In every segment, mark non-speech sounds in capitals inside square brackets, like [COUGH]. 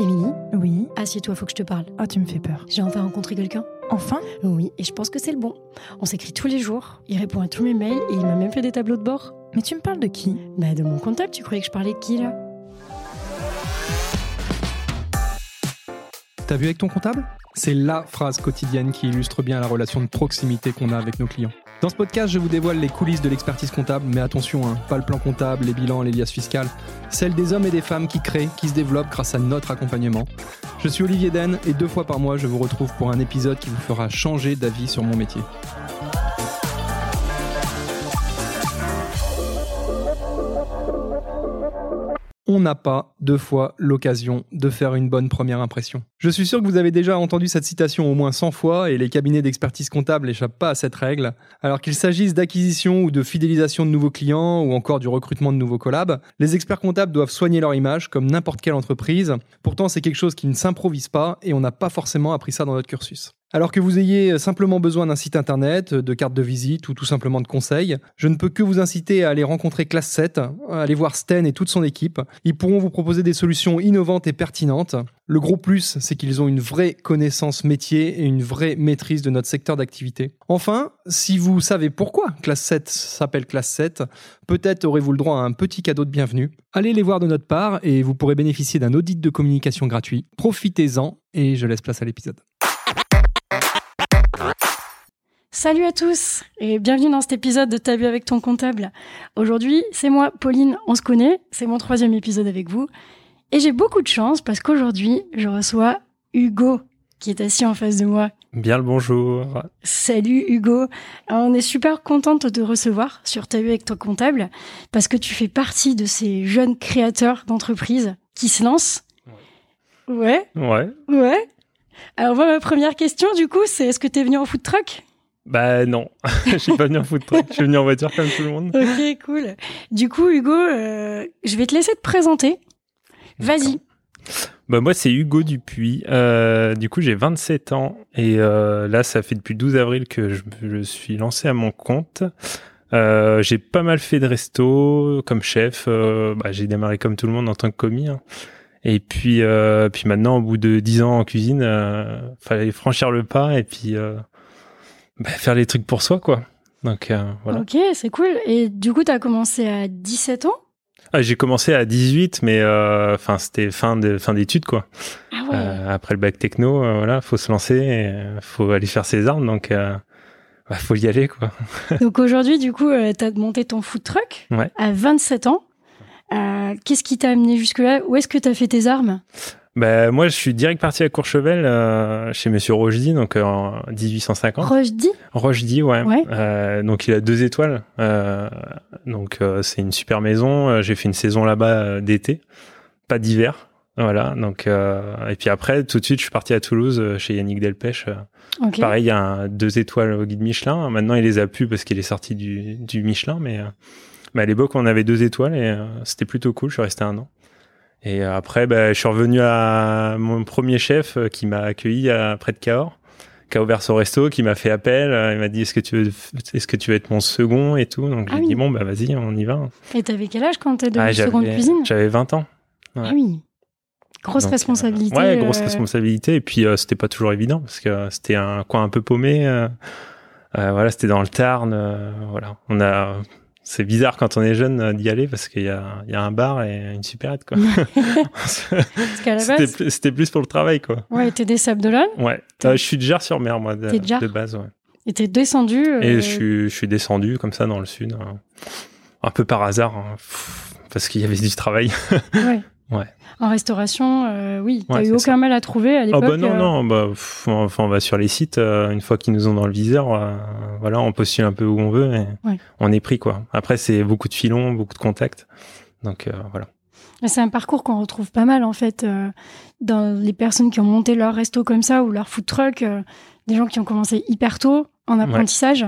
Émilie, Oui. assieds-toi, faut que je te parle. Ah, tu me fais peur. J'ai enfin rencontré quelqu'un. Enfin? Oui, et je pense que c'est le bon. On s'écrit tous les jours, il répond à tous mes mails et il m'a même fait des tableaux de bord. Mais tu me parles de qui? Bah de mon comptable, tu croyais que je parlais de qui là? T'as vu avec ton comptable? C'est la phrase quotidienne qui illustre bien la relation de proximité qu'on a avec nos clients. Dans ce podcast, je vous dévoile les coulisses de l'expertise comptable, mais attention, hein, pas le plan comptable, les bilans, les liasses fiscales, celles des hommes et des femmes qui créent, qui se développent grâce à notre accompagnement. Je suis Olivier Den et deux fois par mois, je vous retrouve pour un épisode qui vous fera changer d'avis sur mon métier. On n'a pas deux fois l'occasion de faire une bonne première impression. Je suis sûr que vous avez déjà entendu cette citation au moins 100 fois et les cabinets d'expertise comptable n'échappent pas à cette règle. Alors qu'il s'agisse d'acquisition ou de fidélisation de nouveaux clients ou encore du recrutement de nouveaux collabs, les experts comptables doivent soigner leur image comme n'importe quelle entreprise. Pourtant, c'est quelque chose qui ne s'improvise pas et on n'a pas forcément appris ça dans notre cursus. Alors que vous ayez simplement besoin d'un site internet, de carte de visite ou tout simplement de conseils, je ne peux que vous inciter à aller rencontrer Classe 7, à aller voir Sten et toute son équipe. Ils pourront vous proposer des solutions innovantes et pertinentes. Le gros plus, c'est qu'ils ont une vraie connaissance métier et une vraie maîtrise de notre secteur d'activité. Enfin, si vous savez pourquoi Classe 7 s'appelle Classe 7, peut-être aurez-vous le droit à un petit cadeau de bienvenue. Allez les voir de notre part et vous pourrez bénéficier d'un audit de communication gratuit. Profitez-en et je laisse place à l'épisode. Salut à tous et bienvenue dans cet épisode de Ta vie avec ton comptable. Aujourd'hui, c'est moi, Pauline, on se connaît, c'est mon troisième épisode avec vous. Et j'ai beaucoup de chance parce qu'aujourd'hui, je reçois Hugo qui est assis en face de moi. Bien le bonjour. Salut Hugo. Alors, on est super contente de te recevoir sur Ta vie avec ton comptable parce que tu fais partie de ces jeunes créateurs d'entreprises qui se lancent. Ouais. Ouais. Ouais. Alors moi, ma première question, du coup, c'est est-ce que tu es venu en food truck? Bah non, [LAUGHS] je suis pas venu en food truck, je suis venu en voiture comme tout le monde. Ok, cool. Du coup, Hugo, euh, je vais te laisser te présenter. Vas-y. Bah moi, c'est Hugo Dupuis. Euh, du coup, j'ai 27 ans et euh, là, ça fait depuis le 12 avril que je, je suis lancé à mon compte. Euh, j'ai pas mal fait de resto comme chef. Euh, bah, j'ai démarré comme tout le monde en tant que commis. Hein. Et puis, euh, puis maintenant, au bout de 10 ans en cuisine, euh, fallait franchir le pas et puis euh, bah, faire les trucs pour soi, quoi. Donc euh, voilà. Ok, c'est cool. Et du coup, tu as commencé à 17 ans? Ah, j'ai commencé à 18, mais euh, c'était fin de fin d'études, quoi. Ah ouais. Euh, après le bac techno, voilà, faut se lancer, faut aller faire ses armes, donc bah, faut y aller, quoi. [LAUGHS] Donc aujourd'hui, du coup, tu as monté ton food truck Ouais. à 27 ans. Qu'est-ce qui t'a amené jusque-là? Où est-ce que tu as fait tes armes? Bah, moi, je suis direct parti à Courchevel, euh, chez Monsieur Rochdy, donc euh, en 1850. Rochdy Rochdy, ouais. Ouais. Euh, donc il a deux étoiles. Euh, donc euh, c'est une super maison. J'ai fait une saison là-bas d'été, pas d'hiver. Voilà. Donc euh, et puis après, tout de suite, je suis parti à Toulouse euh, chez Yannick Delpech. Euh, Ok. Pareil, il y a un, deux étoiles au guide Michelin. Maintenant, il les a plus parce qu'il est sorti du, du Michelin, mais, euh, mais à l'époque, on avait deux étoiles et c'était plutôt cool. Je suis resté un an. Et euh, après, bah, je suis revenu à mon premier chef euh, qui m'a accueilli à, près de Cahors, qui a ouvert son resto, qui m'a fait appel. Euh, Il m'a dit est-ce que tu veux, est-ce que tu veux être mon second et tout. Donc Ah j'ai oui. dit bon bah vas-y, on y va. Et t'avais quel âge quand t'es devenu Ah, seconde cuisine? J'avais 20 ans. ouais. Ah oui. Grosse Donc, responsabilité. euh, ouais, grosse euh, responsabilité. Et puis euh, c'était pas toujours évident parce que euh, c'était un coin un peu paumé. euh, euh, voilà, c'était dans le Tarn. euh, voilà, on a. C'est bizarre quand on est jeune euh, d'y aller parce qu'il y a, il y a un bar et une supérette quoi. [LAUGHS] C'était, plus- pour le travail quoi. ouais, t'es des Sables d'Olonne Ouais. Euh, je suis de Gers-sur-Mer moi de, T'es de base. Ouais. et t'es descendu. euh, Et je suis, je suis descendu comme ça dans le sud, hein. un peu par hasard, hein, parce qu'il y avait du travail. ouais. [LAUGHS] Ouais. En restauration, euh, oui, t'as Ouais, eu aucun ça. mal à trouver à Ah l'époque. bah non euh, non bah pff, enfin on va sur les sites euh, une fois qu'ils nous ont dans le viseur voilà on postule un peu où on veut et Ouais. on est pris quoi après c'est beaucoup de filons beaucoup de contacts donc voilà C'est un parcours qu'on retrouve pas mal en fait dans les personnes qui ont monté leur resto comme ça ou leur food truck, des gens qui ont commencé hyper tôt en apprentissage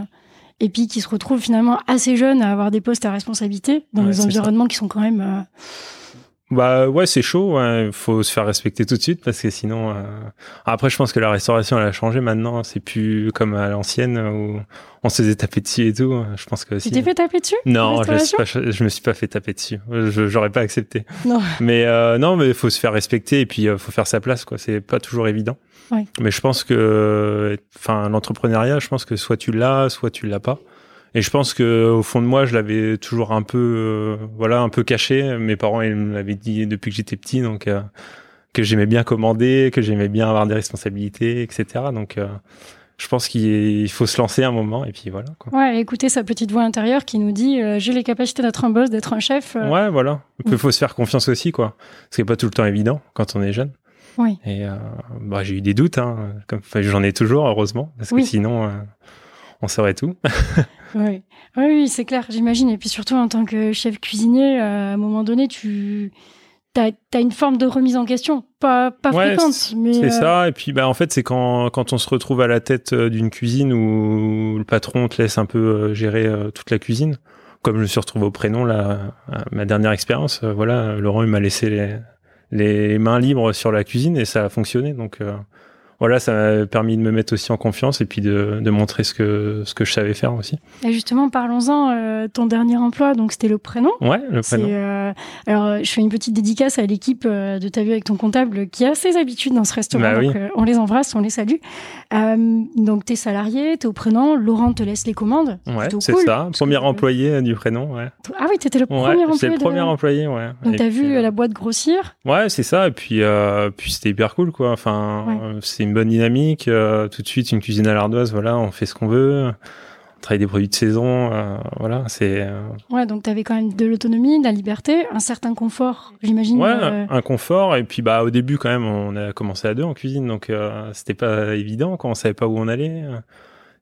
et puis qui se retrouvent finalement assez jeunes à avoir des postes à responsabilité dans des ça. environnements qui sont quand même Bah ouais, c'est chaud. Il faut se faire respecter tout de suite parce que sinon. Euh, après, je pense que la restauration elle a changé maintenant. C'est plus comme à l'ancienne où on se faisait taper dessus et tout. Je pense que. Tu t'es fait taper dessus Non, je, suis pas, je me suis pas fait taper dessus. Je j'aurais pas accepté. Non. Mais euh, non, mais il faut se faire respecter et puis il faut faire sa place. quoi. C'est pas toujours évident. Ouais. Mais je pense que, enfin, l'entrepreneuriat, je pense que soit tu l'as, soit tu l'as pas. Et je pense que au fond de moi, je l'avais toujours un peu, euh, voilà, un peu caché. Mes parents, ils me l'avaient dit depuis que j'étais petit, donc euh, que j'aimais bien commander, que j'aimais bien avoir des responsabilités, etc. Donc euh, je pense qu'il faut se lancer un moment et puis voilà. Quoi. Ouais, écouter sa petite voix intérieure qui nous dit j'ai les capacités d'être un boss, d'être un chef. Ouais, voilà. Il faut se faire confiance aussi, quoi. Ce qui n'est pas tout le temps évident quand on est jeune. Oui. Et bah, j'ai eu des doutes, hein, j'en ai toujours, heureusement, parce que sinon on saurait tout. [LAUGHS] oui, oui, c'est clair, j'imagine. Et puis surtout, en tant que chef cuisinier, euh, à un moment donné, tu as, as, une forme de remise en question, pas, pas fréquente. Mais c'est euh, ça. Et puis, bah, en fait, c'est quand, quand on se retrouve à la tête euh, d'une cuisine où le patron te laisse un peu gérer toute la cuisine. Comme je me suis retrouvé au prénom, là, ma dernière expérience, voilà, Laurent, il m'a laissé les, les, mains libres sur la cuisine et ça a fonctionné. Donc, voilà, ça m'a permis de me mettre aussi en confiance et puis de, de, montrer ce que, ce que je savais faire aussi. Et justement, parlons-en, euh, ton dernier emploi, donc c'était le prénom. Ouais, le prénom. Euh, alors, je fais une petite dédicace à l'équipe euh, de Ta Vue avec ton comptable qui a ses habitudes dans ce restaurant. Bah donc, on les embrasse, on les salue. donc, t'es salarié, t'es au prénom, Laurent te laisse les commandes. Ouais, c'est ça. Premier employé du prénom, ouais. Ah oui, t'étais le premier employé. C'est le premier employé, ouais. Donc, t'as vu la boîte grossir Ouais, c'est ça. Et puis, puis c'était hyper cool, quoi. Enfin, c'est une bonne dynamique. Euh, tout de suite, une cuisine à l'ardoise, voilà, on fait ce qu'on veut. On travaille des produits de saison, euh, voilà, c'est. Euh, ouais, donc tu avais quand même de l'autonomie, de la liberté, un certain confort, j'imagine. Ouais, un confort. Et puis, bah, au début, quand même, on a commencé à deux en cuisine, donc c'était pas évident, quand on savait pas où on allait.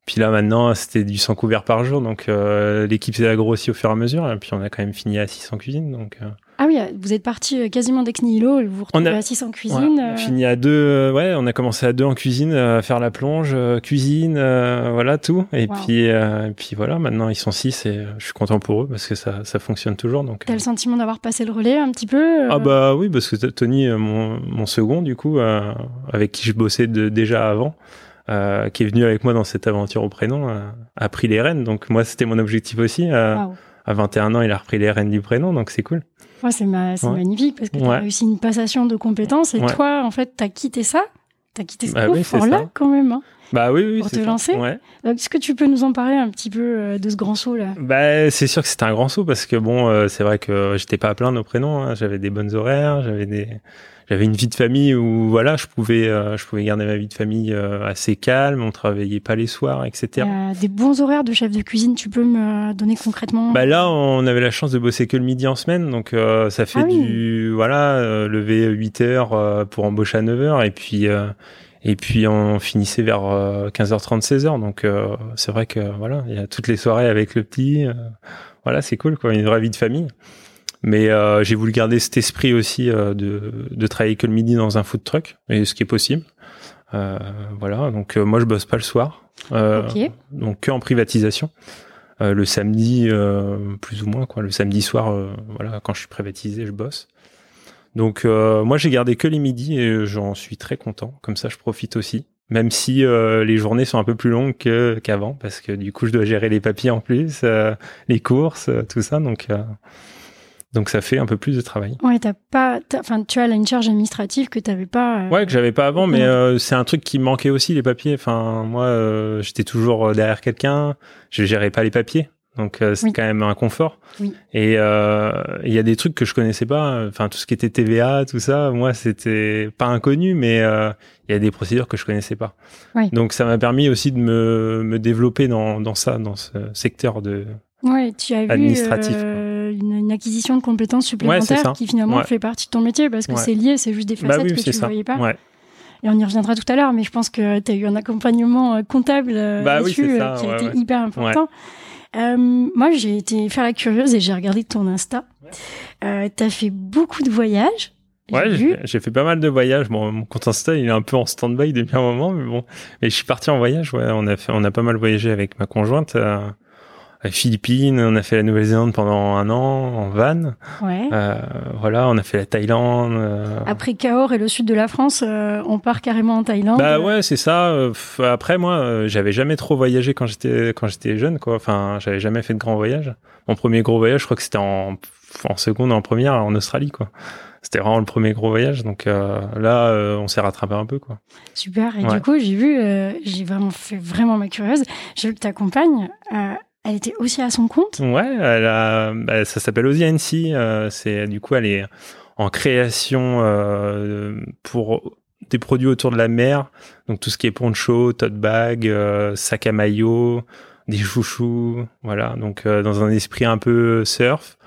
Puis là, maintenant, c'était du 100 couverts par jour, donc l'équipe s'est agrossie au fur et à mesure. Et puis, on a quand même fini à 600 cuisine, donc. Ah oui, vous êtes parti euh, quasiment d'ex nihilo et vous vous retrouvez assis en cuisine. on a euh. fini à deux, euh, ouais, on a commencé à deux en cuisine, à faire la plonge, cuisine, voilà tout. Et puis, puis voilà, maintenant ils sont six et je suis content pour eux parce que ça, ça fonctionne toujours. Donc. T'as le sentiment d'avoir passé le relais un petit peu Ah bah oui, parce que Tony, mon, mon second du coup, avec qui je bossais de, déjà avant. Euh, qui est venu avec moi dans cette aventure au prénom, a pris les rênes. Donc moi, c'était mon objectif aussi. À 21 ans, il a repris les rênes du prénom, donc c'est cool c'est magnifique parce que tu as réussi une passation de compétences et toi, en fait, tu as quitté ça. Tu as quitté ce bah confort-là quand même. Hein, bah oui, oui pour te lancer. Est-ce que tu peux nous en parler un petit peu euh, de ce grand saut là? Bah c'est sûr que c'était un grand saut parce que bon, euh, c'est vrai que j'étais pas à plein nos prénoms. Hein. J'avais des bonnes horaires, j'avais des j'avais une vie de famille où voilà, je pouvais, euh, je pouvais garder ma vie de famille euh, assez calme. On travaillait pas les soirs, etc. des bons horaires de chef de cuisine, tu peux me donner concrètement? Bah là, on avait la chance de bosser que le midi en semaine, donc euh, ça fait ah du voilà, lever 8 heures pour embaucher à 9 heures et puis et puis on finissait vers 15h30, 16h. Donc c'est vrai que voilà, il y a toutes les soirées avec le petit. voilà, c'est cool quoi, une vraie vie de famille. Mais euh, j'ai voulu garder cet esprit aussi euh, de, de travailler que le midi dans un food truck, et ce qui est possible. Euh, voilà, donc moi je bosse pas le soir, donc que en privatisation. le samedi, plus ou moins quoi. Le samedi soir, voilà, quand je suis privatisé, je bosse. Donc moi j'ai gardé que les midis et j'en suis très content. Comme ça, je profite aussi même si les journées sont un peu plus longues qu'avant, parce que du coup, je dois gérer les papiers en plus, les courses, tout ça. Donc, donc ça fait un peu plus de travail. Ouais, t'as pas, enfin tu as là une charge administrative que t'avais pas. Euh, ouais, que j'avais pas avant, mais euh, c'est un truc qui me manquait aussi les papiers. Enfin moi, euh, j'étais toujours derrière quelqu'un, je gérais pas les papiers, donc c'est quand même un confort. Oui. Et il y a des trucs que je connaissais pas. Enfin tout ce qui était TVA, tout ça, moi c'était pas inconnu, mais il y a des procédures que je connaissais pas. Oui. Donc ça m'a permis aussi de me, me développer dans, dans ça, dans ce secteur de ouais, tu as administratif. Vu, acquisition de compétences supplémentaires qui finalement fait partie de ton métier parce que c'est lié, c'est juste des bah facettes que tu ne voyais pas. Et on y reviendra tout à l'heure, mais je pense que tu as eu un accompagnement euh, comptable euh, bah dessus euh, qui a été hyper important. moi, j'ai été faire la curieuse et j'ai regardé ton Insta. Euh, tu as fait beaucoup de voyages. Ouais, j'ai fait pas mal de voyages. Bon, mon compte Insta, il est un peu en stand-by depuis un moment, mais bon. Mais je suis parti en voyage. Ouais, on a fait, on a pas mal voyagé avec ma conjointe Philippines, on a fait la Nouvelle-Zélande pendant un an en van. Ouais. Euh, voilà, on a fait la Thaïlande. euh. Après Cahors et le sud de la France, euh, on part carrément en Thaïlande. Bah ouais, c'est ça. Après, moi, euh, j'avais jamais trop voyagé quand j'étais quand j'étais jeune, quoi. Enfin, j'avais jamais fait de grands voyages. Mon premier gros voyage, je crois que c'était en en seconde, en première, en Australie, quoi. C'était vraiment le premier gros voyage. Donc euh, là, euh, on s'est rattrapé un peu, quoi. Super. Et Ouais. du coup, j'ai vu, euh, j'ai vraiment fait vraiment ma curieuse. J'ai vu que ta compagne, euh, elle était aussi à son compte? Ouais, elle a, bah, ça s'appelle Ozzy euh, du coup, elle est en création euh, pour des produits autour de la mer, donc tout ce qui est poncho, tote bag, euh, sac à maillot, des chouchous, voilà. Donc dans un esprit un peu surf,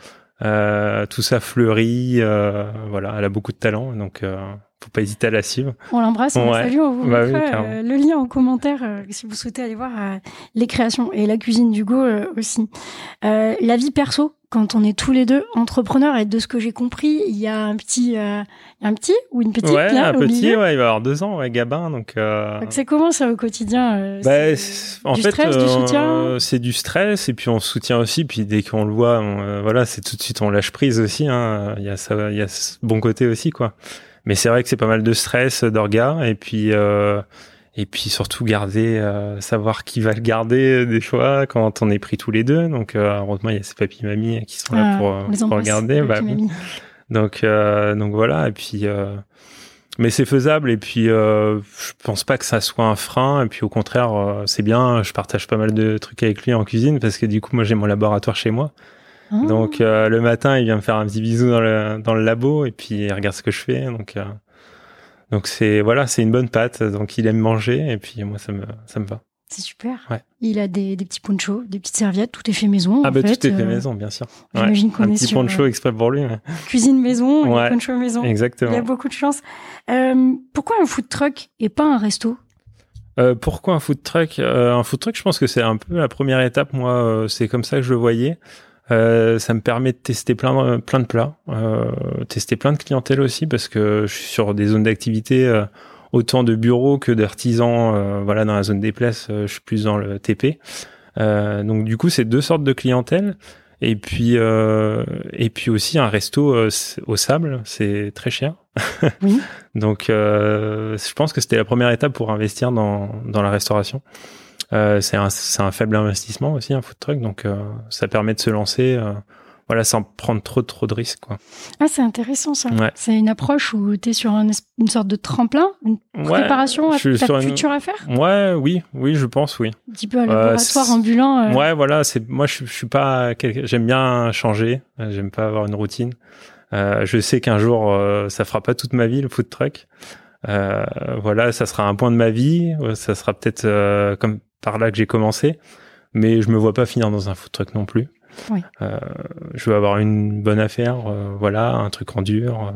tout ça fleurit, euh, voilà. Elle a beaucoup de talent, donc euh, faut pas hésiter à la suivre. On l'embrasse, on la Ouais. salue, on vous Bah oui, euh, le lien en commentaire euh, si vous souhaitez aller voir euh, les créations et la cuisine d'Hugo euh, aussi. Euh, la vie perso, quand on est tous les deux entrepreneurs et de ce que j'ai compris, il y a un petit, euh, un petit ou une petite ouais, là, un au petit, milieu. ouais, il va avoir deux ans, ouais, Gabin, donc. Euh... Donc c'est comment ça au quotidien euh, Bah, c'est en du fait, stress, du soutien c'est du stress et puis on se soutient aussi. Puis dès qu'on le voit, on, voilà, c'est tout de suite on lâche prise aussi. hein. Il y a ça, il y a ce bon côté aussi, quoi. Mais c'est vrai que c'est pas mal de stress, d'orga et puis et puis surtout garder, euh, savoir qui va le garder euh, des fois quand on est pris tous les deux. Donc euh, heureusement il y a ses papy mamie qui sont là Ah, pour, euh, pour le garder. Bah. Donc, euh, donc voilà. Et puis, euh, mais c'est faisable. Et puis, euh, je pense pas que ça soit un frein. Et puis, au contraire, euh, c'est bien. Je partage pas mal de trucs avec lui en cuisine parce que du coup, moi, j'ai mon laboratoire chez moi. Ah. Donc, euh, le matin, il vient me faire un petit bisou dans le dans le labo et puis il regarde ce que je fais. Donc, euh, donc c'est voilà, c'est une bonne pâte. Donc, il aime manger et puis moi, ça me ça me va. C'est super. Ouais. Il a des, des petits ponchos, des petites serviettes, tout est fait maison. Ah en bah fait. tout est fait Euh, maison, bien sûr. Ouais. J'imagine qu'on Un est petit sur poncho euh, exprès pour lui. mais- cuisine maison Ouais. poncho maison. Il Exactement. y a beaucoup de chance. Euh, pourquoi un food truck et pas un resto? Euh, pourquoi un food truck? Euh, Un food truck, je pense que c'est un peu la première étape. Moi, c'est comme ça que je le voyais. Euh, ça me permet de tester plein de, plein de plats, euh, tester plein de clientèle aussi, parce que je suis sur des zones d'activité euh, autant de bureaux que d'artisans. euh, voilà, dans la zone des places, euh, je suis plus dans le TP. Euh, donc du coup, c'est deux sortes de clientèle. Et puis, euh, et puis aussi un resto au sable, c'est très cher. [LAUGHS] Oui. Donc, euh, je pense que c'était la première étape pour investir dans, dans la restauration. Euh, c'est un, faible investissement aussi, un food truck, donc euh, ça permet de se lancer, euh, voilà, sans prendre trop trop de risques, quoi. Ah, c'est intéressant ça. Ouais. C'est une approche où tu es sur un une sorte de tremplin, une Ouais, préparation à ta une- future affaire? Ouais, oui, oui, je pense, oui. Un petit peu un laboratoire ambulant. euh. Ouais, voilà, c'est moi je, je suis pas j'aime bien changer, j'aime pas avoir une routine. Euh, je sais qu'un jour ça fera pas toute ma vie le food truck. Euh, voilà, ça sera un point de ma vie, euh, ça sera peut-être euh, comme par là que j'ai commencé, mais je me vois pas finir dans un food truck non plus. Oui. Je veux avoir une bonne affaire, voilà, un truc en dur.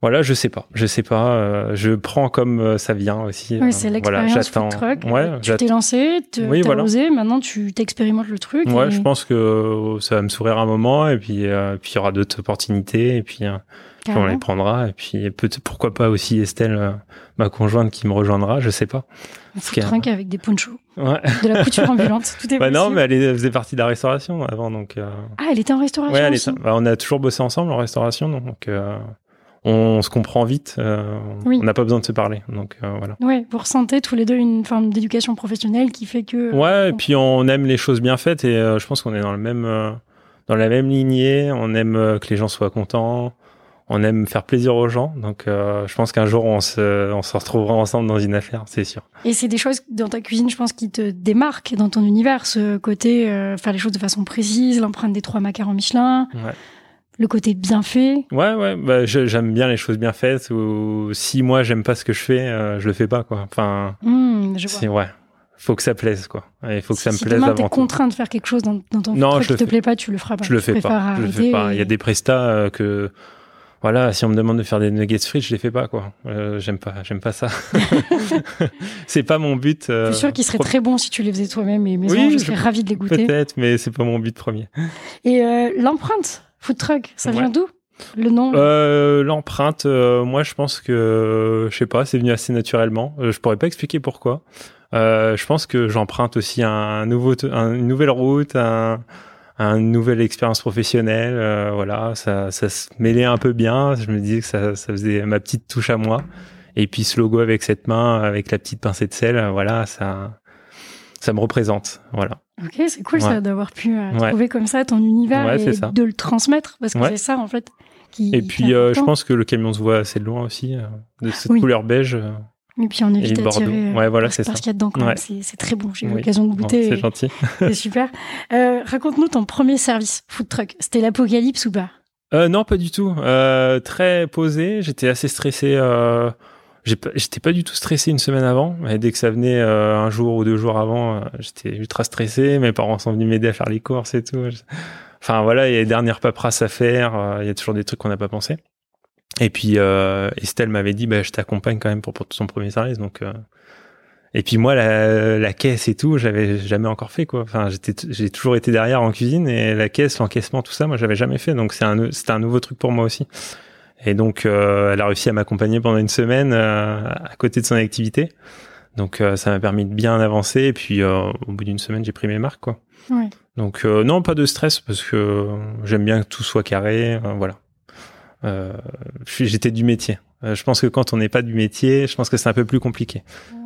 Voilà, je sais pas, je sais pas. euh, je prends comme euh, ça vient aussi. Oui, c'est voilà, l'expérience j'attends. food truck. Ouais, tu t'es lancé, tu Oui, as voilà. osé, maintenant tu t'expérimentes le truc. Ouais, et- je pense que ça va me sourire un moment et puis euh, puis il y aura d'autres opportunités et puis, puis on les prendra et puis peut-être pourquoi pas aussi Estelle, euh, ma conjointe qui me rejoindra, je sais pas. Un truck avec des ponchos, Ouais. de la couture ambulante, tout est [LAUGHS] Bah non, mais elle, est- elle faisait partie de la restauration avant donc. euh, Ah, elle était en restauration ouais, elle aussi. est, bah, on a toujours bossé ensemble en restauration donc euh, on se comprend vite. euh, Oui. On n'a pas besoin de se parler donc voilà. Ouais, vous ressentez tous les deux une forme d'éducation professionnelle qui fait que. Ouais, et puis on aime les choses bien faites et je pense qu'on est dans le même dans la même lignée. On aime que les gens soient contents. On aime faire plaisir aux gens. Donc euh, je pense qu'un jour on se on se retrouvera ensemble dans une affaire, c'est sûr. Et c'est des choses dans ta cuisine, je pense, qui te démarquent dans ton univers. Ce côté euh, faire les choses de façon précise, l'empreinte des trois macarons Michelin, Ouais. le côté bien fait. Ouais, ouais. Bah, j'aime bien les choses bien faites. Ou si moi j'aime pas ce que je fais, euh, je le fais pas quoi. Enfin, Mmh, je vois. c'est ouais. Faut que ça plaise quoi. Il faut que Si- ça me si plaise demain avant tout. contraint de faire quelque chose dans, dans ton Non, truc je qui te fais- plaît pas, tu le feras pas. Je le fais pas. Je le fais pas. et- Il y a des prestats euh, que voilà, si on me demande de faire des nuggets frites, je les fais pas quoi. Euh, j'aime pas, j'aime pas ça. [LAUGHS] c'est pas mon but. euh, Je suis sûr qu'ils seraient pro- très bons si tu les faisais toi-même et Oui, je je- serais ravie de les goûter. Peut-être, mais c'est pas mon but premier. Et euh, l'empreinte, food truck, ça vient d'où? Le nom? Euh, L'empreinte, euh, moi je pense que je sais pas, c'est venu assez naturellement. Euh, je pourrais pas expliquer pourquoi. Euh, je pense que j'emprunte aussi un nouveau, une nouvelle route, un, une nouvelle expérience professionnelle. Euh, voilà, ça, ça se mêlait un peu bien. Je me disais que ça, ça faisait ma petite touche à moi. Et puis ce logo avec cette main, avec la petite pincée de sel, voilà, ça, ça me représente. Voilà. Ok, c'est cool ça d'avoir pu euh, trouver comme ça ton univers et de le transmettre parce que c'est ça en fait. Qui, et puis euh, je pense que le camion se voit assez de loin aussi, de cette couleur beige. Et puis on évite d'attirer ouais, voilà, c'est parce qu'il y a dedans quand même. C'est très bon. J'ai eu l'occasion de goûter. c'est gentil. [LAUGHS] c'est super. Euh, Raconte-nous ton premier service food truck. C'était l'apocalypse ou pas? Euh, Non, pas du tout. Euh, très posé. J'étais assez stressé. Euh, J'étais pas du tout stressé une semaine avant. Dès que ça venait euh, un jour ou deux jours avant, euh, j'étais ultra stressé. Mes parents sont venus m'aider à faire les courses et tout. Enfin voilà, il y a les dernières paperasses à faire. Il y a toujours des trucs qu'on n'a pas pensé. Et puis euh, Estelle m'avait dit, bah, je t'accompagne quand même pour, pour son premier service. Donc, euh... et puis moi, la, la caisse et tout, j'avais jamais encore fait quoi. Enfin, j'étais, j'ai toujours été derrière en cuisine et la caisse, l'encaissement, tout ça, moi, j'avais jamais fait. Donc c'est un, c'était un nouveau truc pour moi aussi. Et donc, euh, elle a réussi à m'accompagner pendant une semaine euh, à côté de son activité. Donc, euh, ça m'a permis de bien avancer. Et puis, au bout d'une semaine, j'ai pris mes marques, quoi. Ouais. Donc, non, pas de stress parce que j'aime bien que tout soit carré. voilà. Euh, j'étais du métier. Euh, je pense que quand on n'est pas du métier, je pense que c'est un peu plus compliqué.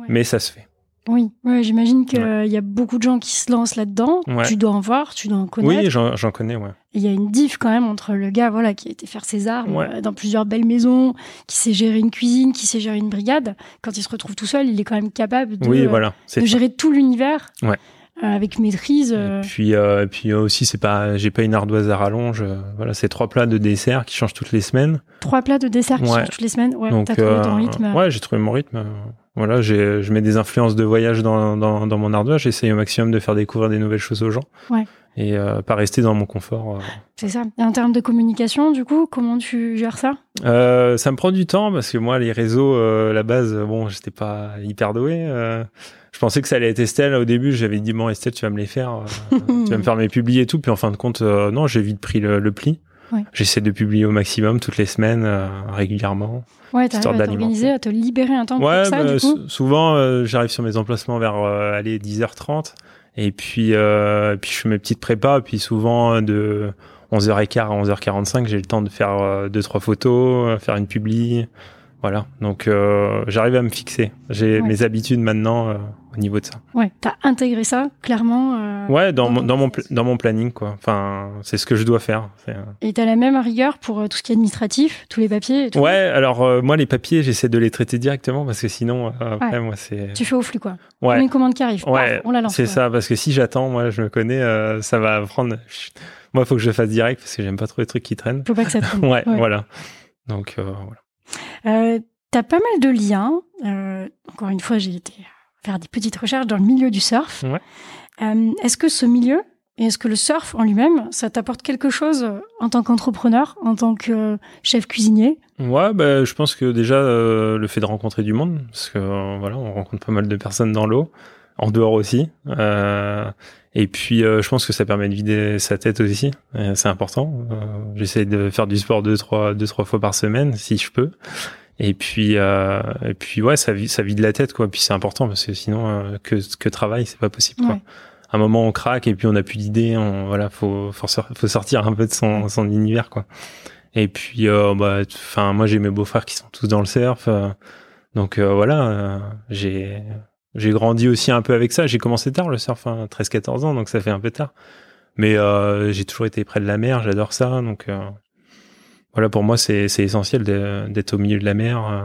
Mais ça se fait. Oui, ouais, j'imagine qu'il y a beaucoup de gens qui se lancent là-dedans. Tu dois en voir, tu dois en connaître. Oui, j'en connais, ouais. Il y a une diff quand même entre le gars voilà, qui a été faire ses armes euh, dans plusieurs belles maisons, qui sait gérer une cuisine, qui sait gérer une brigade. Quand il se retrouve tout seul, il est quand même capable de, oui, voilà, de gérer tout l'univers. Ouais. Euh, avec maîtrise. Et puis, euh, puis aussi, c'est pas, j'ai pas une ardoise à rallonge. voilà, c'est trois plats de dessert qui changent toutes les semaines. Trois plats de dessert qui changent toutes les semaines? Ouais, t'as trouvé ton rythme? Ouais, j'ai trouvé mon rythme. Voilà, je mets des influences de voyage dans, dans, dans mon ardoise. J'essaye au maximum de faire découvrir des nouvelles choses aux gens. Ouais. Et euh, pas rester dans mon confort. C'est ça. Et en termes de communication, du coup, comment tu gères ça? Euh, Ça me prend du temps parce que moi, les réseaux, la base, bon, j'étais pas hyper doué je pensais que ça allait être Estelle. Au début, j'avais dit, bon, Estelle, tu vas me les faire. Euh, tu vas me faire mes publier et tout. Puis en fin de compte, euh, non, j'ai vite pris le, pli. J'essaie de publier au maximum toutes les semaines, euh, régulièrement. Ouais, t'arrives à t'organiser, à te libérer un temps pour ça, bah, du coup souvent, j'arrive sur mes emplacements vers aller 10h30. Et puis, puis je fais mes petites prépas. Puis souvent, de 11h15 à 11h45, j'ai le temps de faire deux, trois photos, faire une publi. Voilà, donc j'arrive à me fixer. J'ai mes habitudes maintenant niveau de ça. Ouais, t'as intégré ça clairement. Euh, ouais, dans, mon, dans, mon, dans mon planning, quoi. Enfin, c'est ce que je dois faire. Euh, et t'as la même rigueur pour euh, tout ce qui est administratif, tous les papiers Ouais, alors moi, les papiers, j'essaie de les traiter directement parce que sinon, après, moi, c'est. Tu fais au flux, quoi. Ouais. une commande qui arrive. Ouais, on la lance. C'est ça, parce que si j'attends, moi, je me connais, ça va prendre. Moi, il faut que je fasse direct parce que j'aime pas trop les trucs qui traînent. Faut pas que ça traîne. [LAUGHS] ouais, voilà. Donc, voilà. T'as pas mal de liens. encore une fois, j'ai été faire des petites recherches dans le milieu du surf. Euh, est-ce que ce milieu et est-ce que le surf en lui-même, ça t'apporte quelque chose euh, en tant qu'entrepreneur, en tant que chef cuisinier? Ouais, bah, je pense que déjà euh, le fait de rencontrer du monde, parce que voilà, on rencontre pas mal de personnes dans l'eau, en dehors aussi. et puis, je pense que ça permet de vider sa tête aussi. c'est important. J'essaie de faire du sport deux trois, deux, trois fois par semaine, si je peux. Et puis, euh, et puis ouais, ça, ça vide la tête, quoi. Puis c'est important parce que sinon, euh, que, que travail, c'est pas possible, quoi. À un moment, on craque et puis on a plus d'idées. On, voilà, faut, faut, faut sortir un peu de son, son univers, quoi. Et puis, euh, bah, enfin, moi, j'ai mes beaux-frères qui sont tous dans le surf. Euh, donc euh, voilà, j'ai, j'ai grandi aussi un peu avec ça. J'ai commencé tard le surf, hein, 13-14 ans, donc ça fait un peu tard. Mais j'ai toujours été près de la mer, j'adore ça, donc voilà, pour moi, c'est essentiel d'être au milieu de la mer, euh,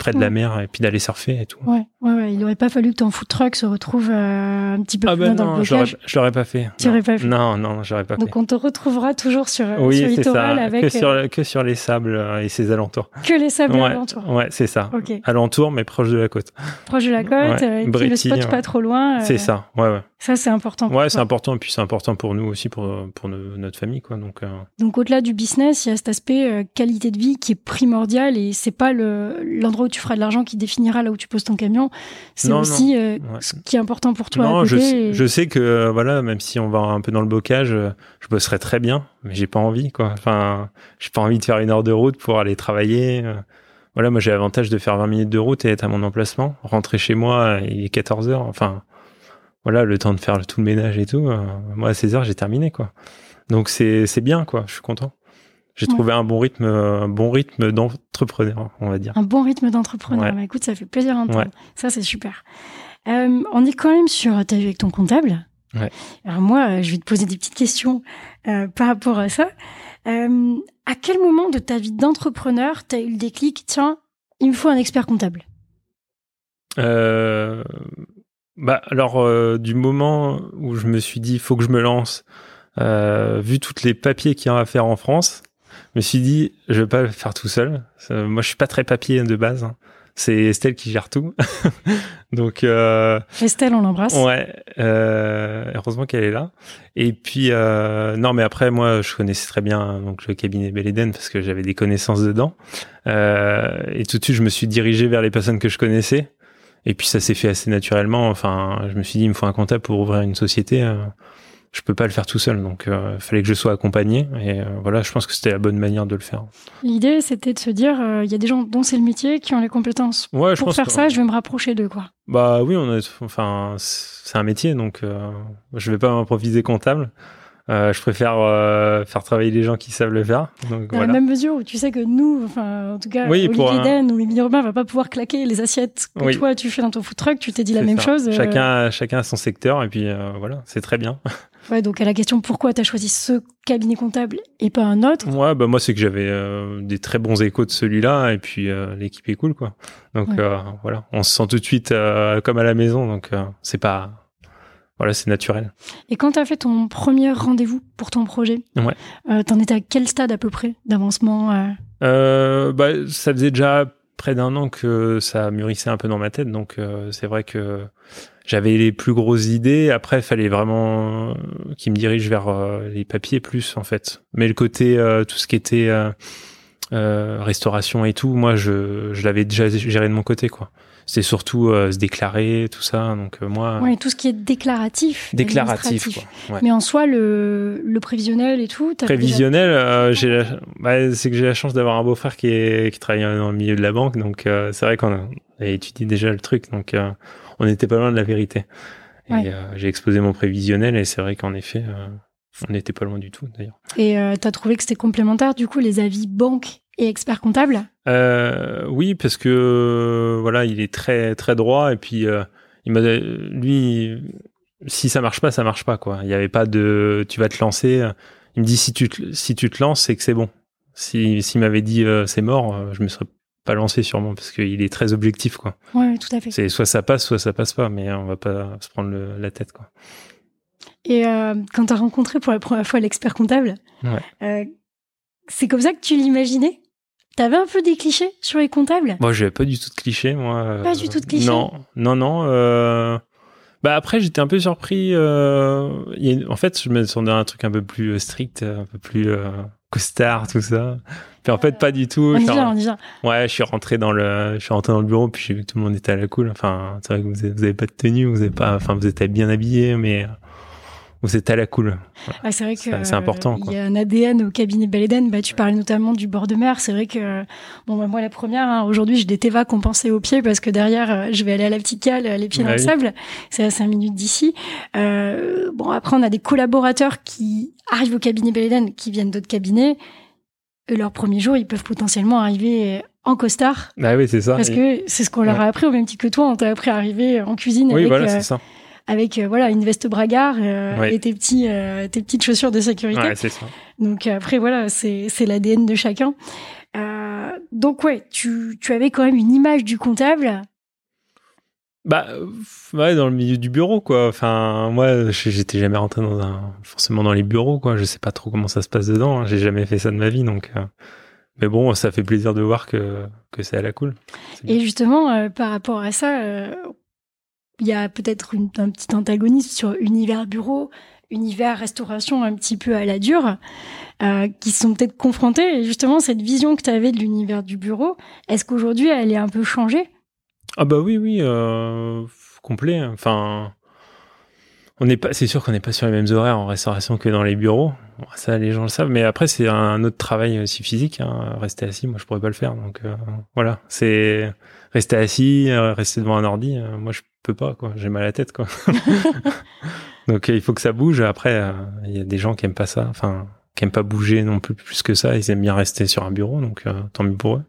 près de la mer, et puis d'aller surfer et tout. Ouais, ouais, ouais. il n'aurait pas fallu que ton food truck se retrouve euh, un petit peu ah plus ben dans le blocage. Je l'aurais pas fait. Tu n'aurais pas fait. Non, non, j'aurais pas Donc fait. Donc on te retrouvera toujours sur, oui, sur littoral ça. avec que sur, que sur les sables et ses alentours. Que les sables ouais, alentours. Ouais, c'est ça. Ok. Alentours, mais proche de la côte. Proche de la côte, et puis le spot pas trop loin. C'est ça. Ouais, ouais. Ça, c'est important. ouais, c'est important. Et puis, c'est important pour nous aussi, pour, pour notre famille, quoi. Donc, euh... donc au-delà du business, il y a cet aspect euh, qualité de vie qui est primordial et c'est pas l'endroit où tu feras de l'argent qui définira là où tu poses ton camion. C'est aussi euh, ce qui est important pour toi. Non, à je, et... je, sais que, euh, voilà, même si on va un peu dans le bocage, je bosserai très bien, mais j'ai pas envie, quoi. Enfin, j'ai pas envie de faire une heure de route pour aller travailler. voilà, moi j'ai l'avantage de faire 20 minutes de route et être à mon emplacement. Rentrer chez moi, il est 14 heures. Enfin, voilà, le temps de faire tout le ménage et tout. Euh, moi, à 16 heures, j'ai terminé, quoi. Donc c'est bien, quoi. Je suis content. J'ai trouvé un bon rythme, un bon rythme d'entrepreneur, on va dire. Un bon rythme d'entrepreneur. Bah, écoute, ça fait plaisir d'entendre. Ça, c'est super. Euh, on est quand même sur ta vie avec ton comptable. Alors moi, euh, je vais te poser des petites questions euh, par rapport à ça. Euh, à quel moment de ta vie d'entrepreneur t'as eu le déclic Tiens, il me faut un expert comptable? Euh, bah alors du moment où je me suis dit, il faut que je me lance. vu toutes les papiers qu'il y a à faire en France, je me suis dit, je vais pas le faire tout seul. moi, je suis pas très papier de base. Hein. C'est Estelle qui gère tout. [LAUGHS] Donc euh, Estelle, on l'embrasse. Ouais, euh, heureusement qu'elle est là. Et puis euh, non, mais après moi, je connaissais très bien donc le cabinet Beleden parce que j'avais des connaissances dedans. Et tout de suite, je me suis dirigé vers les personnes que je connaissais. Et puis ça s'est fait assez naturellement. Enfin, je me suis dit, il me faut un comptable pour ouvrir une société. Euh, je peux pas le faire tout seul, donc il euh, fallait que je sois accompagné. Et euh, voilà, je pense que c'était la bonne manière de le faire. L'idée, c'était de se dire, euh, il y a des gens dont c'est le métier qui ont les compétences. Ouais, je Pour faire ça, je vais me rapprocher d'eux, quoi. Bah oui, on a, enfin, c'est un métier, donc je vais pas m'improviser comptable. Euh, je préfère euh, faire travailler les gens qui savent le faire. Donc, Dans la même mesure où tu sais que nous, enfin, en tout cas, oui, Olivier un... ou Émilie Robin va pas pouvoir claquer les assiettes que toi tu fais dans ton food truck. Tu t'es dit la même chose. Chacun, chacun a son secteur et puis voilà, c'est très bien. [LAUGHS] Ouais, donc à la question pourquoi tu as choisi ce cabinet comptable et pas un autre? Ouais, bah moi c'est que j'avais euh, des très bons échos de celui-là et puis euh, l'équipe est cool quoi. Donc euh, voilà, on se sent tout de suite comme à la maison donc c'est pas voilà, c'est naturel. Et quand tu as fait ton premier rendez-vous pour ton projet, ouais. t'en étais à quel stade à peu près d'avancement bah, ça faisait déjà près d'un an que ça mûrissait un peu dans ma tête donc c'est vrai que j'avais les plus grosses idées. Après, il fallait vraiment qu'il me dirige vers euh, les papiers plus, en fait. Mais le côté, euh, tout ce qui était euh, restauration et tout, moi, je, je l'avais déjà géré de mon côté, quoi. C'est surtout se déclarer, tout ça. Donc moi. Ouais, tout ce qui est déclaratif. Déclaratif, quoi. Ouais. Mais en soi, le, le prévisionnel et tout. Prévisionnel, j'ai bah, c'est que j'ai la chance d'avoir un beau-frère qui, est, qui travaille dans le milieu de la banque, donc c'est vrai qu'on a, a, étudié déjà le truc, donc on n'était pas loin de la vérité. Et euh, j'ai exposé mon prévisionnel et c'est vrai qu'en effet, euh, on n'était pas loin du tout d'ailleurs. Et euh, tu as trouvé que c'était complémentaire du coup les avis banque et expert comptable? Oui, parce que voilà, il est très très droit et puis il m'a lui si ça marche pas, ça marche pas quoi. Il n'y avait pas de tu vas te lancer. Il me dit si tu te, si tu te lances, c'est que c'est bon. Si s'il m'avait dit c'est mort, je me serais pas lancé sûrement parce qu'il est très objectif quoi. Ouais, tout à fait. C'est soit ça passe, soit ça passe pas, mais on va pas se prendre la tête quoi. Et euh, quand tu as rencontré pour la première fois l'expert comptable, euh, c'est comme ça que tu l'imaginais? T'avais un peu des clichés sur les comptables? Moi, j'avais pas du tout de clichés, moi. Pas du tout de clichés? Non, non, non. Euh... Bah après, j'étais un peu surpris. Euh... En fait, je me attendais un truc un peu plus strict, un peu plus costard, tout ça. Puis en fait, pas du tout. On Ouais, je suis rentré dans le, je suis rentré dans le bureau, puis j'ai vu que tout le monde était à la cool. Enfin, c'est vrai que vous avez, pas de tenue, vous avez pas, enfin, vous êtes bien habillé, mais vous êtes à la cool. Ah, c'est vrai que c'est important. Il y a un ADN au cabinet Beleden. Bah, tu parlais notamment du bord de mer. C'est vrai que bon, bah, moi la première. Hein, aujourd'hui, j'ai des Teva compensés aux pieds parce que derrière, euh, je vais aller à la petite cale, les pieds dans bah le sable. C'est à 5 minutes d'ici. Euh, bon, après, on a des collaborateurs qui arrivent au cabinet Beleden, qui viennent d'autres cabinets. Et leur premier jour, ils peuvent potentiellement arriver en costard. Bah oui, c'est ça. Parce que c'est ce qu'on leur a appris au même titre que toi. On t'a appris à arriver en cuisine. Oui, avec, voilà, c'est ça avec euh, voilà une veste bragard euh, et tes petits euh, tes petites chaussures de sécurité. Ouais, c'est ça. Donc après voilà, c'est c'est l'ADN de chacun. donc ouais, tu tu avais quand même une image du comptable. Bah ouais, dans le milieu du bureau quoi. Enfin moi, j'étais jamais rentré dans un forcément dans les bureaux quoi. Je sais pas trop comment ça se passe dedans. Hein. J'ai jamais fait ça de ma vie donc. Mais bon, ça fait plaisir de voir que, que c'est à la cool. Et justement, par rapport à ça, il y a peut-être un petit antagonisme sur univers bureau, univers restauration un petit peu à la dure, euh, qui sont peut-être confrontés. Et justement, cette vision que tu avais de l'univers du bureau, est-ce qu'aujourd'hui, elle est un peu changée? Ah bah oui, oui, euh, complet. Enfin, On n'est pas, c'est sûr qu'on n'est pas sur les mêmes horaires en restauration que dans les bureaux. Ça, les gens le savent. Mais après, c'est un autre travail aussi physique. Hein. Rester assis, moi, je pourrais pas le faire. Donc euh, voilà, c'est rester assis, euh, rester devant un ordi. euh, moi, je peux pas. Quoi, j'ai mal à la tête. Quoi. [LAUGHS] donc euh, il faut que ça bouge. Après, il y a des gens qui aiment pas ça. Enfin, qui aiment pas bouger non plus plus que ça. Ils aiment bien rester sur un bureau. Donc euh, tant mieux pour eux.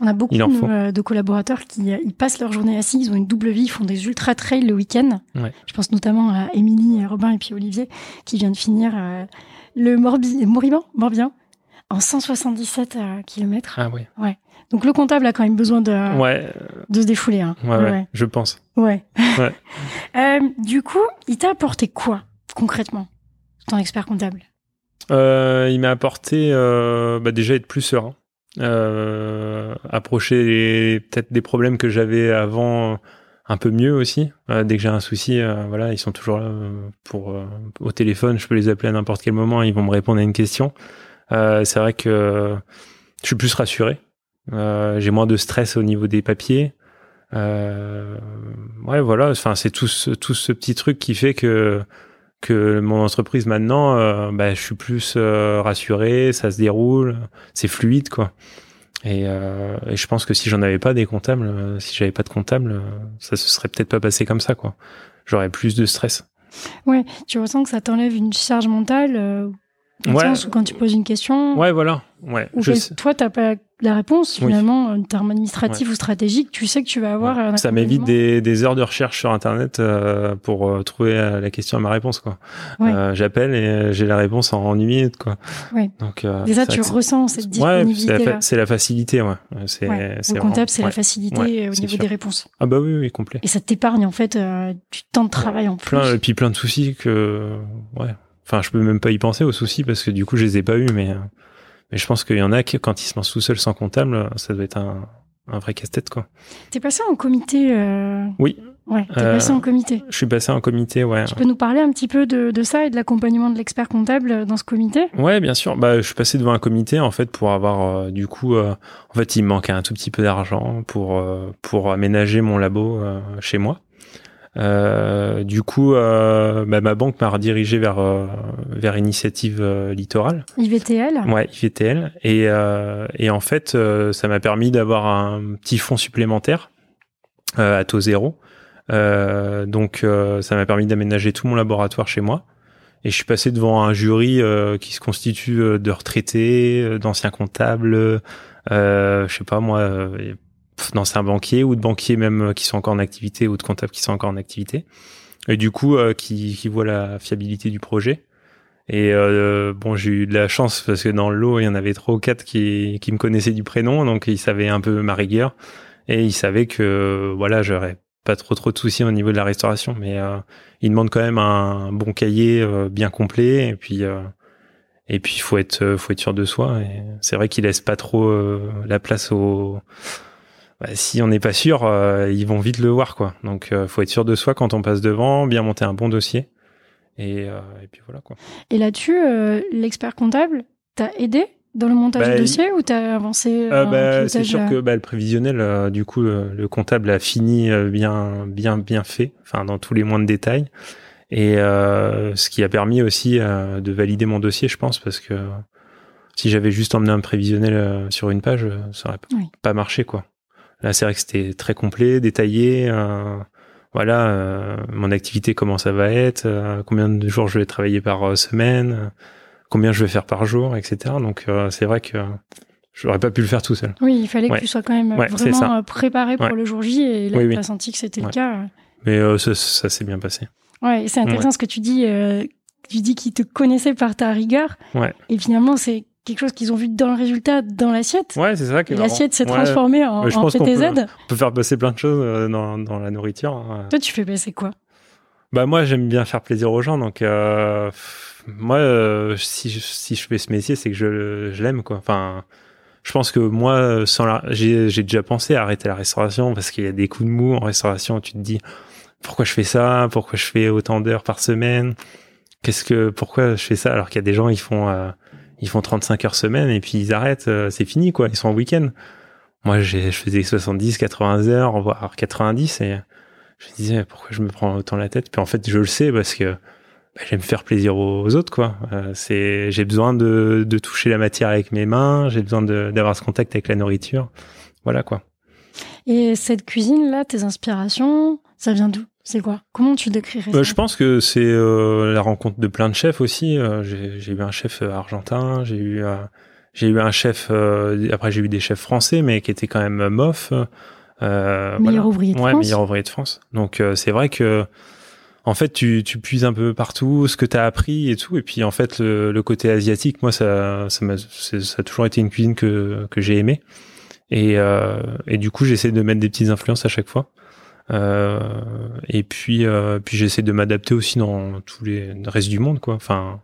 On a beaucoup de collaborateurs qui ils passent leur journée assis, ils ont une double vie, ils font des ultra trails le week-end. Ouais. Je pense notamment à Émilie, Robin et puis Olivier qui vient de finir euh, le Morbi Morbihan, Morbihan en 177 km. Ah oui. Donc le comptable a quand même besoin de, Ouais, de se défouler. Hein. ouais, ouais, je pense. Ouais. [LAUGHS] Euh, du coup, il t'a apporté quoi concrètement, ton expert comptable? Euh, il m'a apporté euh, bah, déjà être plus serein, approcher peut-être des problèmes que j'avais avant un peu mieux aussi. Euh, dès que j'ai un souci, euh, voilà, ils sont toujours là euh, pour au téléphone. Je peux les appeler à n'importe quel moment, ils vont me répondre à une question. C'est vrai que je suis plus rassuré. Euh, j'ai moins de stress au niveau des papiers. Euh, ouais, voilà. Enfin, c'est tout ce, tout ce petit truc qui fait que que mon entreprise maintenant, euh, bah, je suis plus euh, rassuré, ça se déroule, c'est fluide quoi. Et, euh, je pense que si j'en avais pas des comptables, si j'avais pas de comptable, ça se serait peut-être pas passé comme ça quoi. J'aurais plus de stress. Ouais, tu ressens que ça t'enlève une charge mentale euh, le Ouais. sens où quand tu poses une question, Ouais, voilà. Ouais. ou Je que toi t'as pas la réponse finalement en termes administratifs ou stratégiques, tu sais que tu vas avoir. un Ça m'évite des, des heures de recherche sur internet euh, pour euh, trouver euh, la question à ma réponse quoi. Ouais. Euh, J'appelle et euh, j'ai la réponse en, en une minute quoi. Ouais. Donc euh, Déjà, tu ressens cette Ouais, c'est la, disponibilité. fa- c'est la facilité, ouais. C'est, Ouais. Au comptable, c'est la ouais. facilité Ouais, euh, au niveau sûr. des réponses. Ah bah oui, oui, complet. Et ça t'épargne en fait euh, du temps de travail en plus. Plein, et puis plein de soucis que, ouais. Enfin, je peux même pas y penser aux soucis parce que du coup, je les ai pas eu, mais, euh, mais je pense qu'il y en a qui, quand ils se lancent tout seuls sans comptable, ça doit être un, un vrai casse-tête, quoi. T'es passé en comité. euh, Oui. Ouais, t'es Euh, passé en comité. Je suis passé en comité, ouais. Tu peux nous parler un petit peu de, de ça et de l'accompagnement de l'expert comptable dans ce comité? Ouais, bien sûr. Bah, je suis passé devant un comité en fait pour avoir euh, du coup, euh, en fait, il me manquait un tout petit peu d'argent pour euh, pour aménager mon labo euh, chez moi. Euh, du coup, euh, bah, ma banque m'a redirigé vers euh, vers Initiative Littorale. IVTL Ouais, IVTL. Et, euh, et en fait, euh, ça m'a permis d'avoir un petit fonds supplémentaire euh, à taux zéro. Euh, donc, euh, ça m'a permis d'aménager tout mon laboratoire chez moi. Et je suis passé devant un jury euh, qui se constitue de retraités, d'anciens comptables, euh, je sais pas moi, euh, d'anciens banquiers ou de banquiers même euh, qui sont encore en activité ou de comptables qui sont encore en activité. Et du coup, euh, qui, voient la fiabilité du projet. Et euh, bon, j'ai eu de la chance parce que dans le lot, il y en avait trois ou quatre qui, qui me connaissaient du prénom, donc ils savaient un peu ma rigueur et ils savaient que voilà, j'aurais pas trop trop de soucis au niveau de la restauration, mais euh, ils demandent quand même un bon cahier bien complet et puis et puis faut être faut être sûr de soi. Et c'est vrai qu'ils laissent pas trop la place au bah, si on n'est pas sûr, euh, ils vont vite le voir quoi. Donc euh, faut être sûr de soi quand on passe devant, bien monter un bon dossier. Et, euh, et puis voilà quoi. Et là-dessus, euh, l'expert comptable t'a aidé dans le montage Bah, du dossier ou t'as avancé bah, c'est sûr que bah, le prévisionnel, du coup, le, le comptable a fini bien, bien, bien fait, enfin dans tous les moindres détails, et ce qui a permis aussi de valider mon dossier, je pense, parce que si j'avais juste emmené un prévisionnel sur une page, ça aurait p- Oui. pas marché, quoi. Là, c'est vrai que c'était très complet, détaillé. euh, voilà, euh, mon activité, comment ça va être, euh, combien de jours je vais travailler par semaine, combien je vais faire par jour, etc. Donc, c'est vrai que j'aurais pas pu le faire tout seul. Oui, il fallait Ouais. que tu sois quand même Ouais, vraiment préparé pour Ouais. le jour J et là, Oui, tu oui. as senti que c'était le cas. Mais ça, ça s'est bien passé. Ouais, c'est intéressant ce que tu dis. tu dis qu'ils te connaissaient par ta rigueur. Ouais. Et finalement, c'est quelque chose qu'ils ont vu dans le résultat, dans l'assiette. Ouais, c'est ça qui est l'assiette s'est Ouais. transformée en, je en pense PTZ. peut- On peut faire passer plein de choses euh, dans, dans la nourriture. hein. Toi, tu fais passer quoi? Bah moi, j'aime bien faire plaisir aux gens, donc euh, moi, euh, si, je, si je fais ce métier, c'est que je, je l'aime, quoi. Enfin, je pense que moi, sans la, j'ai, j'ai déjà pensé à arrêter la restauration parce qu'il y a des coups de mou en restauration. Tu te dis pourquoi je fais ça, pourquoi je fais autant d'heures par semaine, qu'est-ce que, pourquoi je fais ça? Alors qu'il y a des gens ils font, euh, ils font 35 heures semaine et puis ils arrêtent, euh, c'est fini, quoi. Ils sont en week-end. Moi, je faisais 70, 80 heures, voire 90 et je me disais pourquoi je me prends autant la tête? Puis en fait, je le sais parce que bah, j'aime faire plaisir aux autres, quoi. Euh, c'est, j'ai besoin de, de toucher la matière avec mes mains, j'ai besoin d'avoir ce contact avec la nourriture. Voilà, quoi. Et cette cuisine-là, tes inspirations, ça vient d'où? C'est quoi? Comment tu décrirais Euh, ça? je pense que c'est euh, la rencontre de plein de chefs aussi. Euh, j'ai, eu un chef euh, argentin, j'ai eu, euh, j'ai eu un chef. euh, après, j'ai eu des chefs français, mais qui étaient quand même euh. Euh, Meilleur ouvrier de ouais, France? meilleur ouvrier de France. Donc euh, c'est vrai que en fait tu, tu puises un peu partout ce que tu as appris et tout et puis en fait le, le côté asiatique moi ça ça, c'est- ça a toujours été une cuisine que que j'ai aimé et euh, et du coup j'essaie de mettre des petites influences à chaque fois. Euh, et puis euh, puis j'essaie de m'adapter aussi dans tous les le reste du monde quoi. Enfin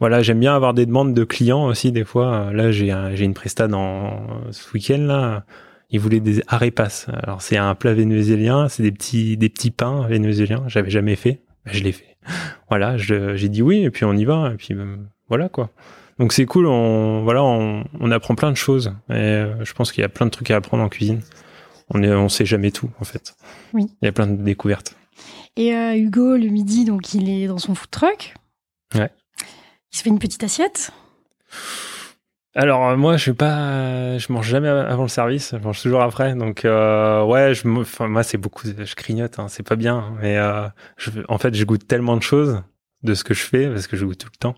voilà, j'aime bien avoir des demandes de clients aussi des fois. Là, j'ai j'ai une presta dans ce week-end là. Ils voulaient des arepas. Alors c'est un plat vénézuélien, c'est des petits des petits pains vénézuéliens. J'avais jamais fait, Ben, je l'ai fait. [LAUGHS] Voilà, j'ai dit oui et puis on y va et puis euh, voilà quoi. Donc c'est cool, on voilà, on, on apprend plein de choses et je pense qu'il y a plein de trucs à apprendre en cuisine. On est on sait jamais tout en fait. Oui. Il y a plein de découvertes. Et euh, Hugo, le midi, donc il est dans son food truck. Ouais. Il se fait une petite assiette. Alors euh, moi je suis pas je mange jamais avant le service, je mange toujours après. Donc euh, ouais, je enfin, moi c'est beaucoup je grignote hein, c'est pas bien hein, mais euh, je, en fait je goûte tellement de choses de ce que je fais parce que je goûte tout le temps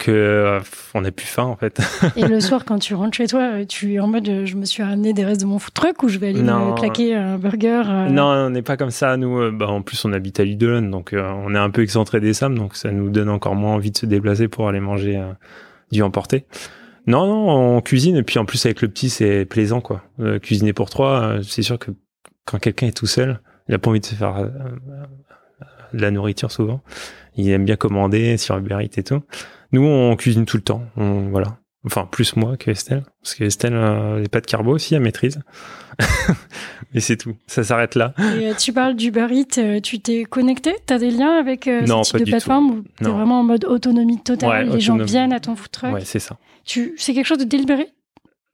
que euh, on n'a plus faim en fait. [LAUGHS] Et le soir, quand tu rentres chez toi, euh, tu es en mode euh, je me suis ramené des restes de mon food truck ou je vais aller Non. me claquer un burger. euh, Non, on n'est pas comme ça nous bah, en plus on habite à Lidl donc euh, on est un peu excentré des Sam donc ça nous donne encore moins envie de se déplacer pour aller manger du emporté. Non, non, on cuisine et puis en plus avec le petit c'est plaisant quoi. Cuisiner pour trois, c'est sûr que quand quelqu'un est tout seul, il a pas envie de se faire de la nourriture souvent. Il aime bien commander sur Uber Eats et tout. Nous on cuisine tout le temps, on, voilà. Enfin plus moi que Estelle, parce que Estelle euh, les pâtes carbo aussi elle maîtrise. [LAUGHS] Mais c'est tout, ça s'arrête là. Et euh, tu parles du Eats, euh, tu t'es connecté T'as des liens avec euh, Non, ce pas type de plateforme ou t'es vraiment en mode autonomie totale Ouais, Les gens viennent à ton food truck? Ouais, c'est ça. tu... C'est quelque chose de délibéré?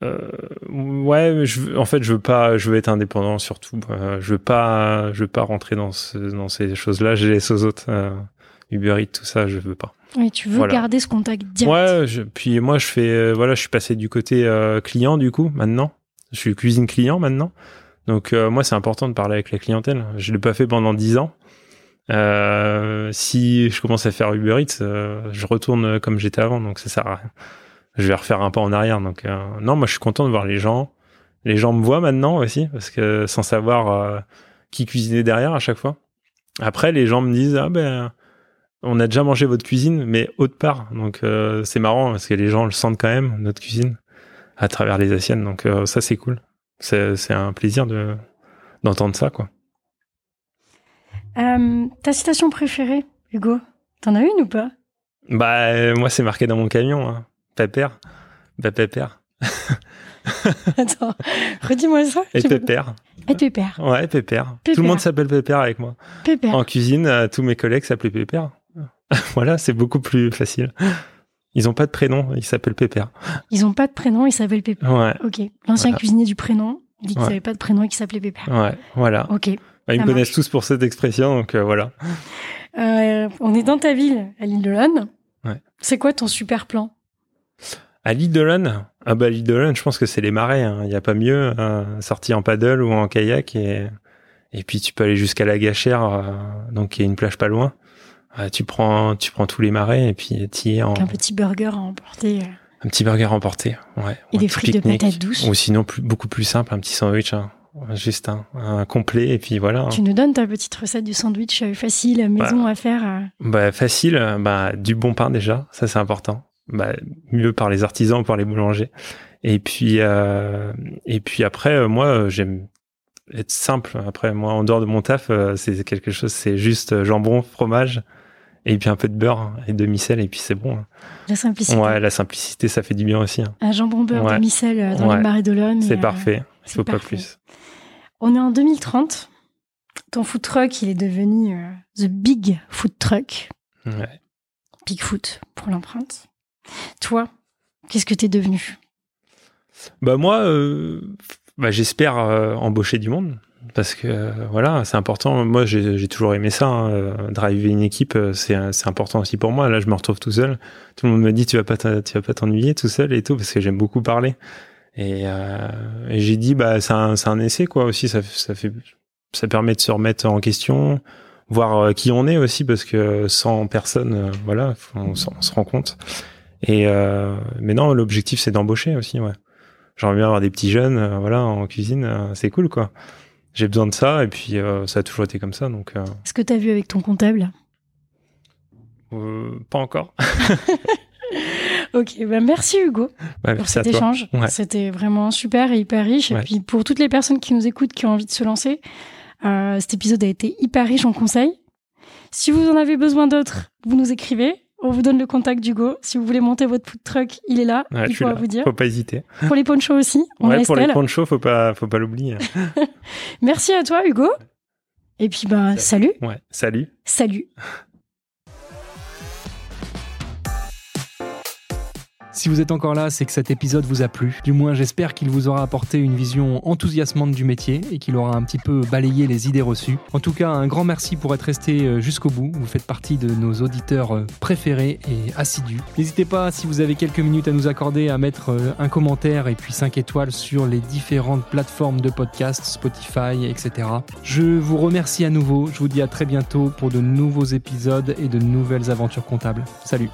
Euh, ouais, je, en fait, je veux pas, je veux être indépendant surtout. Euh, je veux pas, je veux pas rentrer dans, ce, dans ces choses-là. Je laisse aux autres. Euh, Uber Eats, tout ça, je veux pas. Oui, tu veux Voilà. garder ce contact direct. Ouais, je, puis moi, je fais, euh, voilà, je suis passé du côté euh, client du coup maintenant. Je suis cuisine client maintenant. Donc euh, moi, c'est important de parler avec la clientèle. Je l'ai pas fait pendant dix ans. Si je commence à faire Uber Eats, je retourne comme j'étais avant, donc ça sert à rien. Je vais refaire un pas en arrière. Donc non, moi je suis content de voir les gens. Les gens me voient maintenant aussi, parce que sans savoir qui cuisinait derrière à chaque fois. Après, les gens me disent ah ben on a déjà mangé votre cuisine, mais autre part. Donc euh, c'est marrant parce que les gens le sentent quand même notre cuisine à travers les assiettes. Donc euh, ça c'est cool. C'est c'est un plaisir de d'entendre ça quoi. Euh, ta citation préférée, Hugo T'en as une ou pas? Bah moi c'est marqué dans mon camion. Hein. Pépère, bah pépère [LAUGHS] Attends, redis-moi ça. et pépère. Et pépère. Ouais pépère. Pépère. Tout le monde s'appelle pépère avec moi. Pépère. En cuisine, tous mes collègues s'appelaient pépère. [LAUGHS] voilà, c'est beaucoup plus facile. Ils ont pas de prénom, ils s'appellent pépère. Ils ont pas de prénom, ils s'appellent Pépère. Ouais, Ok. L'ancien Voilà. cuisinier du prénom dit qu'ils Ouais. n'avaient pas de prénom et qu'ils s'appelaient Pépère. ouais, voilà. Ok. Bah, ils me connaissent tous pour cette expression, donc euh, voilà. Euh, on est dans ta ville, à l'île de. Ouais. C'est quoi ton super plan? À l'île de l'One, ah bah l'île de l'One, je pense que c'est les marais. hein. Il n'y a pas mieux, euh, sorti en paddle ou en kayak et et puis tu peux aller jusqu'à la Gachère, euh, donc il y a une plage pas loin. Euh, tu prends tu prends tous les marais et puis tu y es en Un petit burger à emporter. euh, un petit burger emporté, ouais. Et des frites de patates douces. Ou sinon plus, beaucoup plus simple, un petit sandwich, hein. juste un, un complet et puis voilà. hein. Tu nous donnes ta petite recette du sandwich euh, facile, à maison à faire. euh. Bah facile, euh, bah du bon pain déjà, ça c'est important. Bah mieux par les artisans, par les boulangers. Et puis euh, et puis après euh, moi euh, j'aime être simple. Après moi en dehors de mon taf, euh, c'est quelque chose, c'est juste euh, jambon, fromage et puis un peu de beurre hein, et demi-sel et puis c'est bon. hein. La simplicité. Ouais, la simplicité ça fait du bien aussi. hein. Un jambon beurre Ouais. demi-sel euh, dans Ouais. les marais de et, C'est euh, parfait. Il c'est faut pas plus. On est en 2030. Ton food truck, il est devenu euh, The Big Food Truck. Ouais. Bigfoot pour l'empreinte. Toi, qu'est-ce que t'es devenu? Bah moi, euh, bah, j'espère euh, embaucher du monde. Parce que voilà, c'est important. Moi, j'ai toujours aimé ça. Hein. Driver une équipe, c'est important aussi pour moi. Là, je me retrouve tout seul. Tout le monde me dit tu vas pas tu vas pas t'ennuyer tout seul et tout parce que j'aime beaucoup parler. Et, euh, et j'ai dit bah c'est un, un essai quoi aussi. Ça, ça fait ça permet de se remettre en question, voir euh, qui on est aussi parce que sans personne, euh, voilà, on, se rend compte. Et euh, mais non, l'objectif c'est d'embaucher aussi. Ouais. J'aimerais bien avoir des petits jeunes, euh, voilà, en cuisine, c'est cool quoi j'ai besoin de ça et puis euh, ça a toujours été comme ça. Donc. Euh... Est-ce que tu as vu avec ton comptable? Euh, Pas encore. [LAUGHS] ok, bah merci Hugo bah, pour cet échange. Ouais. C'était vraiment super et hyper riche. Ouais. Et puis pour toutes les personnes qui nous écoutent, qui ont envie de se lancer, euh, cet épisode a été hyper riche en conseils. Si vous en avez besoin d'autres, vous nous écrivez. On vous donne le contact d'Hugo. Si vous voulez monter votre food truck, il est là. Ouais, il là. vous dire. Faut pas hésiter. Pour les ponchos aussi. On ouais, a pour les ponchos, faut pas, faut pas l'oublier. [LAUGHS] [LAUGHS] Merci à toi, Hugo. Et puis, ben, salut. Ouais, salut. Salut. Si vous êtes encore là, c'est que cet épisode vous a plu. Du moins, j'espère qu'il vous aura apporté une vision enthousiasmante du métier et qu'il aura un petit peu balayé les idées reçues. En tout cas, un grand merci pour être resté jusqu'au bout. Vous faites partie de nos auditeurs préférés et assidus. N'hésitez pas, si vous avez quelques minutes à nous accorder, à mettre un commentaire et puis 5 étoiles sur les différentes plateformes de podcast, Spotify, etc. Je vous remercie à nouveau. Je vous dis à très bientôt pour de nouveaux épisodes et de nouvelles aventures comptables. Salut